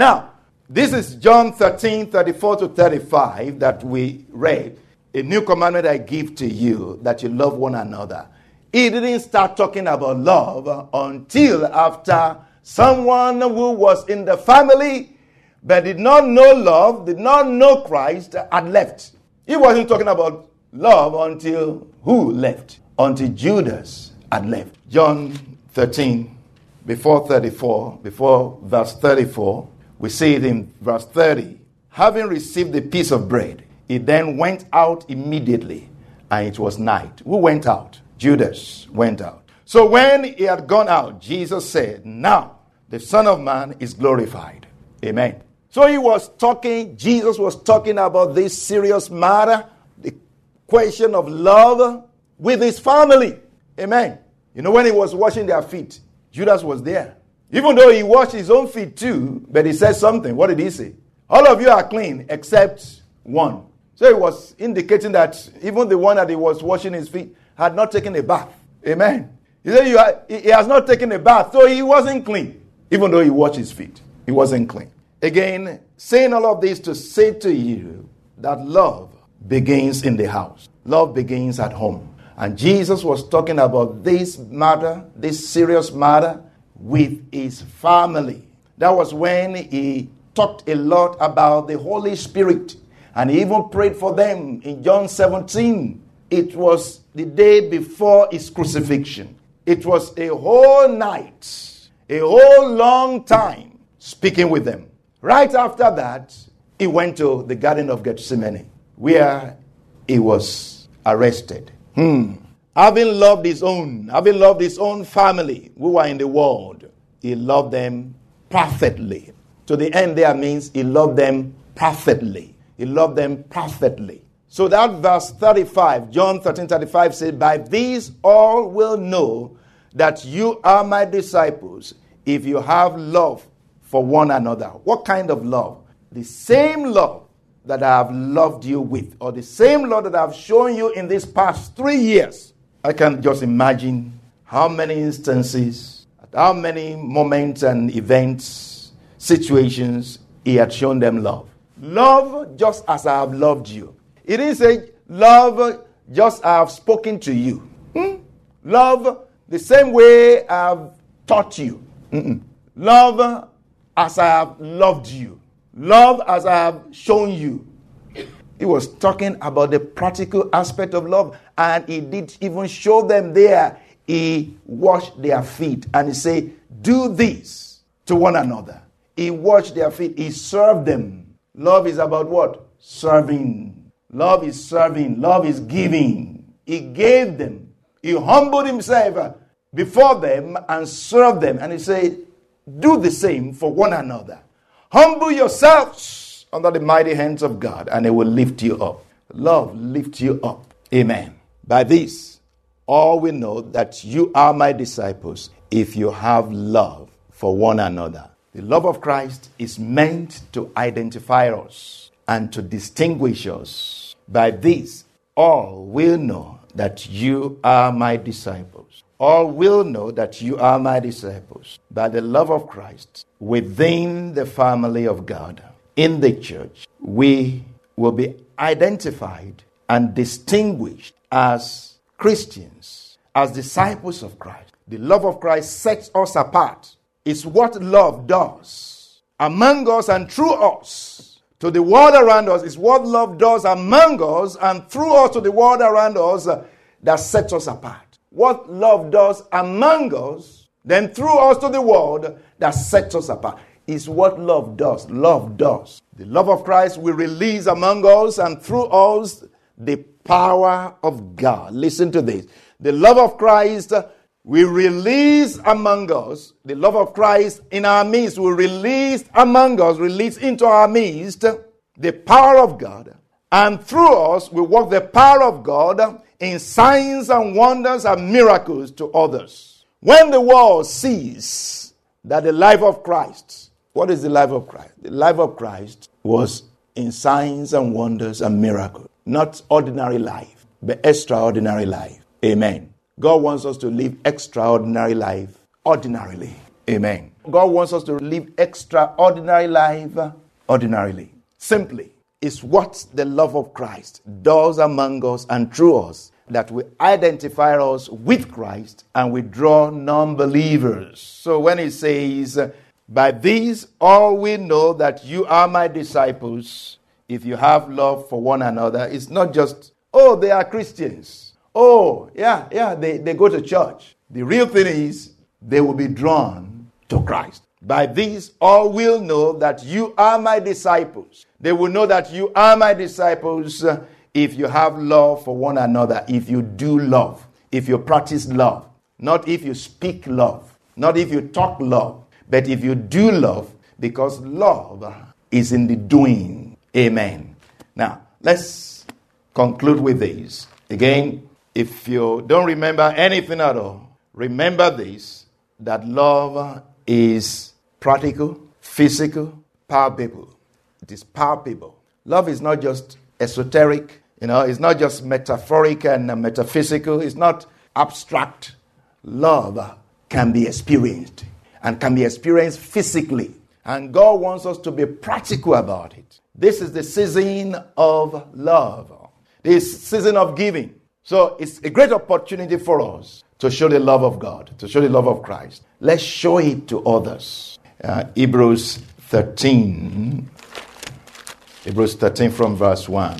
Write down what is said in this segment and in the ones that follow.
Now, this is John 13, 34 to 35 that we read. A new commandment I give to you that you love one another. He didn't start talking about love until after someone who was in the family but did not know love, did not know Christ, had left. He wasn't talking about love until who left? Until Judas had left. John 13, before 34, before verse 34, we see it in verse 30. Having received the piece of bread, he then went out immediately, and it was night. Who went out? Judas went out. So when he had gone out, Jesus said, Now the Son of Man is glorified. Amen. So he was talking, Jesus was talking about this serious matter, the question of love with his family. Amen. You know, when he was washing their feet, Judas was there. Even though he washed his own feet too, but he said something. What did he say? All of you are clean except one. So he was indicating that even the one that he was washing his feet had not taken a bath. Amen. He said are, he has not taken a bath, so he wasn't clean. Even though he washed his feet, he wasn't clean. Again, saying all of this to say to you that love begins in the house. Love begins at home. And Jesus was talking about this matter, this serious matter, with his family. That was when he talked a lot about the Holy Spirit and he even prayed for them in John 17. It was the day before his crucifixion. It was a whole night, a whole long time speaking with them. Right after that, he went to the Garden of Gethsemane where he was arrested. Hmm. Having loved his own, having loved his own family who were in the world, he loved them perfectly. To the end, there means he loved them perfectly. He loved them perfectly. So that verse 35, John 13 35 says, By these all will know that you are my disciples if you have love for one another. What kind of love? The same love that I have loved you with, or the same love that I've shown you in these past three years. I can just imagine how many instances, how many moments and events, situations he had shown them love. Love just as I have loved you. He didn't say, Love just I have spoken to you. Hmm? Love the same way I have taught you. Mm-mm. Love as I have loved you. Love as I have shown you. He was talking about the practical aspect of love, and he did even show them there. He washed their feet and he said, Do this to one another. He washed their feet, he served them. Love is about what? Serving. Love is serving. Love is giving. He gave them. He humbled himself before them and served them. And he said, Do the same for one another. Humble yourselves under the mighty hands of God, and He will lift you up. Love lift you up. Amen. By this, all will know that you are my disciples if you have love for one another. The love of Christ is meant to identify us and to distinguish us. By this, all will know that you are my disciples. All will know that you are my disciples by the love of Christ within the family of God, in the church. We will be identified and distinguished as Christians, as disciples of Christ. The love of Christ sets us apart. It's what love does among us and through us to the world around us. It's what love does among us and through us to the world around us uh, that sets us apart what love does among us, then through us to the world that sets us apart. Is what love does. Love does. The love of Christ will release among us and through us the power of God. Listen to this. The love of Christ we release among us the love of Christ in our midst. We release among us, release into our midst the power of God. And through us, we work the power of God in signs and wonders and miracles to others. When the world sees that the life of Christ, what is the life of Christ? The life of Christ was in signs and wonders and miracles, not ordinary life, but extraordinary life. Amen. God wants us to live extraordinary life ordinarily. Amen. God wants us to live extraordinary life ordinarily. Simply. Is what the love of Christ does among us and through us that we identify us with Christ and we draw non believers. So when he says, By these all we know that you are my disciples, if you have love for one another, it's not just, oh, they are Christians. Oh, yeah, yeah, they, they go to church. The real thing is they will be drawn to Christ. By these all will know that you are my disciples. They will know that you are my disciples uh, if you have love for one another, if you do love, if you practice love, not if you speak love, not if you talk love, but if you do love, because love is in the doing. Amen. Now, let's conclude with this. Again, if you don't remember anything at all, remember this that love is practical, physical, palpable. It is palpable. Love is not just esoteric, you know, it's not just metaphoric and metaphysical, it's not abstract. Love can be experienced and can be experienced physically. And God wants us to be practical about it. This is the season of love, this season of giving. So it's a great opportunity for us to show the love of God, to show the love of Christ. Let's show it to others. Uh, Hebrews 13, Hebrews 13 from verse 1.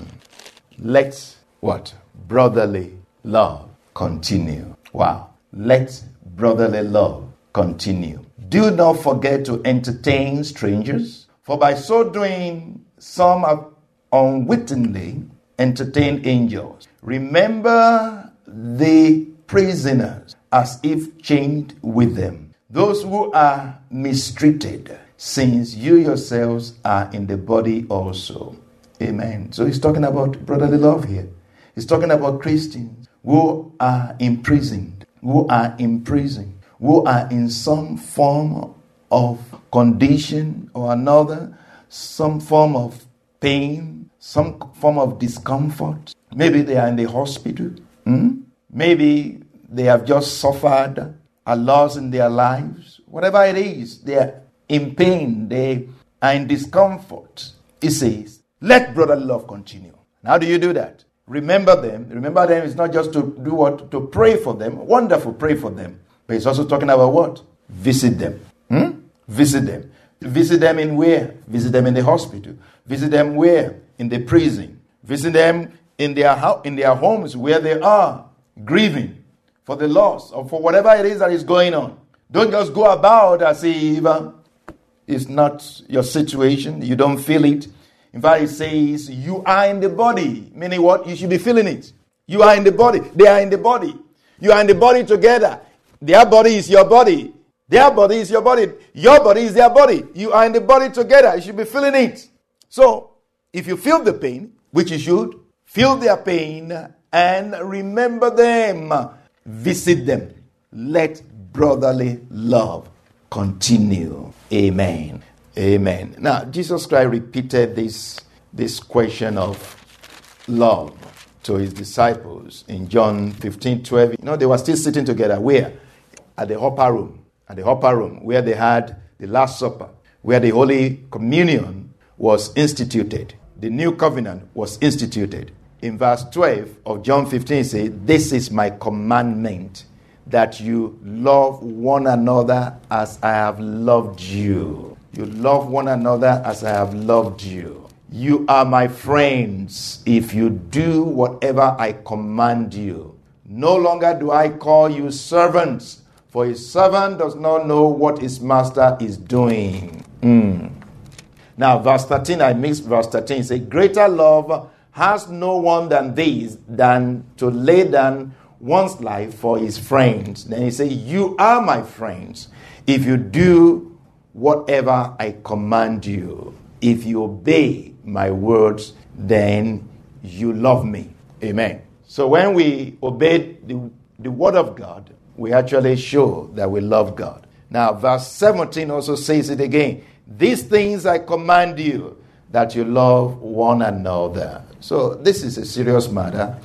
Let what? Brotherly love continue. Wow. Let brotherly love continue. Do not forget to entertain strangers, for by so doing, some have unwittingly entertained angels. Remember the prisoners as if chained with them, those who are mistreated, since you yourselves are in the body also. Amen. So he's talking about brotherly love here. He's talking about Christians who are imprisoned, who are imprisoned, who are in some form of condition or another, some form of pain, some form of discomfort, Maybe they are in the hospital. Hmm? Maybe they have just suffered a loss in their lives. Whatever it is, they are in pain, they are in discomfort. He says, let brotherly love continue. how do you do that? Remember them. Remember them is not just to do what? To pray for them. Wonderful, pray for them. But it's also talking about what? Visit them. Hmm? Visit them. Visit them in where? Visit them in the hospital. Visit them where? In the prison. Visit them in their, in their homes where they are grieving for the loss or for whatever it is that is going on. Don't just go about as if uh, it's not your situation, you don't feel it. In fact, it says, You are in the body, meaning what? You should be feeling it. You are in the body, they are in the body. You are in the body together. Their body is your body. Their body is your body. Your body is their body. You are in the body together. You should be feeling it. So, if you feel the pain, which you should, feel their pain, and remember them. Visit them. Let brotherly love continue. Amen. Amen. Now, Jesus Christ repeated this, this question of love to his disciples in John 15 12. You know, they were still sitting together. Where? At the upper room. At the upper room, where they had the Last Supper, where the Holy Communion was instituted, the new covenant was instituted in verse 12 of John 15 says, This is my commandment that you love one another as I have loved you. You love one another as I have loved you. You are my friends if you do whatever I command you. No longer do I call you servants, for his servant does not know what his master is doing. Mm. Now, verse 13, I mixed verse 13. It says, Greater love has no one than these than to lay down one's life for his friends. Then he said, You are my friends if you do whatever I command you. If you obey my words, then you love me. Amen. So when we obey the, the word of God, we actually show that we love God. Now, verse 17 also says it again. These things I command you that you love one another. So this is a serious matter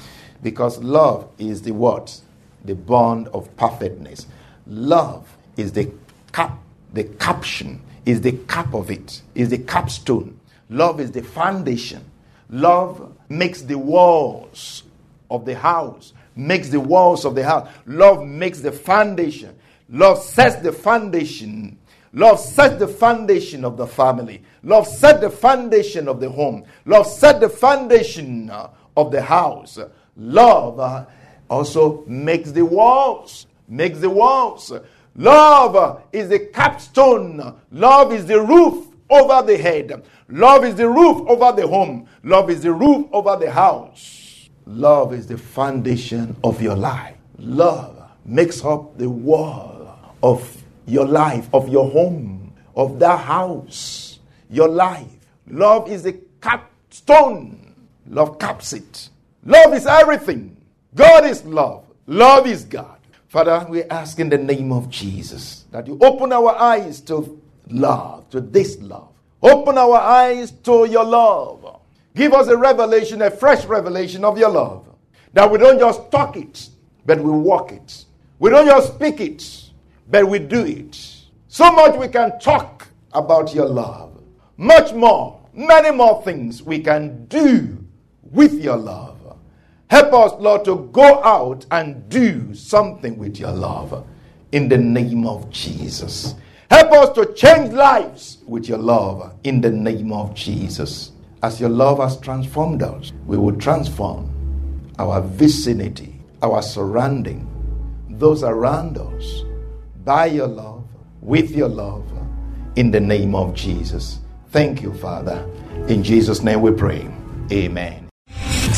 because love is the what? The bond of perfectness. Love is the cap, the caption, is the cap of it, is the capstone. Love is the foundation. Love makes the walls of the house, makes the walls of the house. Love makes the foundation. Love sets the foundation. Love sets the foundation of the family. Love set the foundation of the home. Love set the foundation uh, of the house. Love uh, also makes the walls. Makes the walls. Love uh, is the capstone. Love is the roof over the head. Love is the roof over the home. Love is the roof over the house. Love is the foundation of your life. Love makes up the wall of your life, of your home, of that house, your life. Love is the capstone. Love caps it. Love is everything. God is love. Love is God. Father, we ask in the name of Jesus that you open our eyes to love, to this love. Open our eyes to your love. Give us a revelation, a fresh revelation of your love. That we don't just talk it, but we walk it. We don't just speak it, but we do it. So much we can talk about your love. Much more, many more things we can do with your love. Help us, Lord, to go out and do something with your love in the name of Jesus. Help us to change lives with your love in the name of Jesus. As your love has transformed us, we will transform our vicinity, our surrounding, those around us by your love, with your love, in the name of Jesus. Thank you, Father. In Jesus' name we pray. Amen.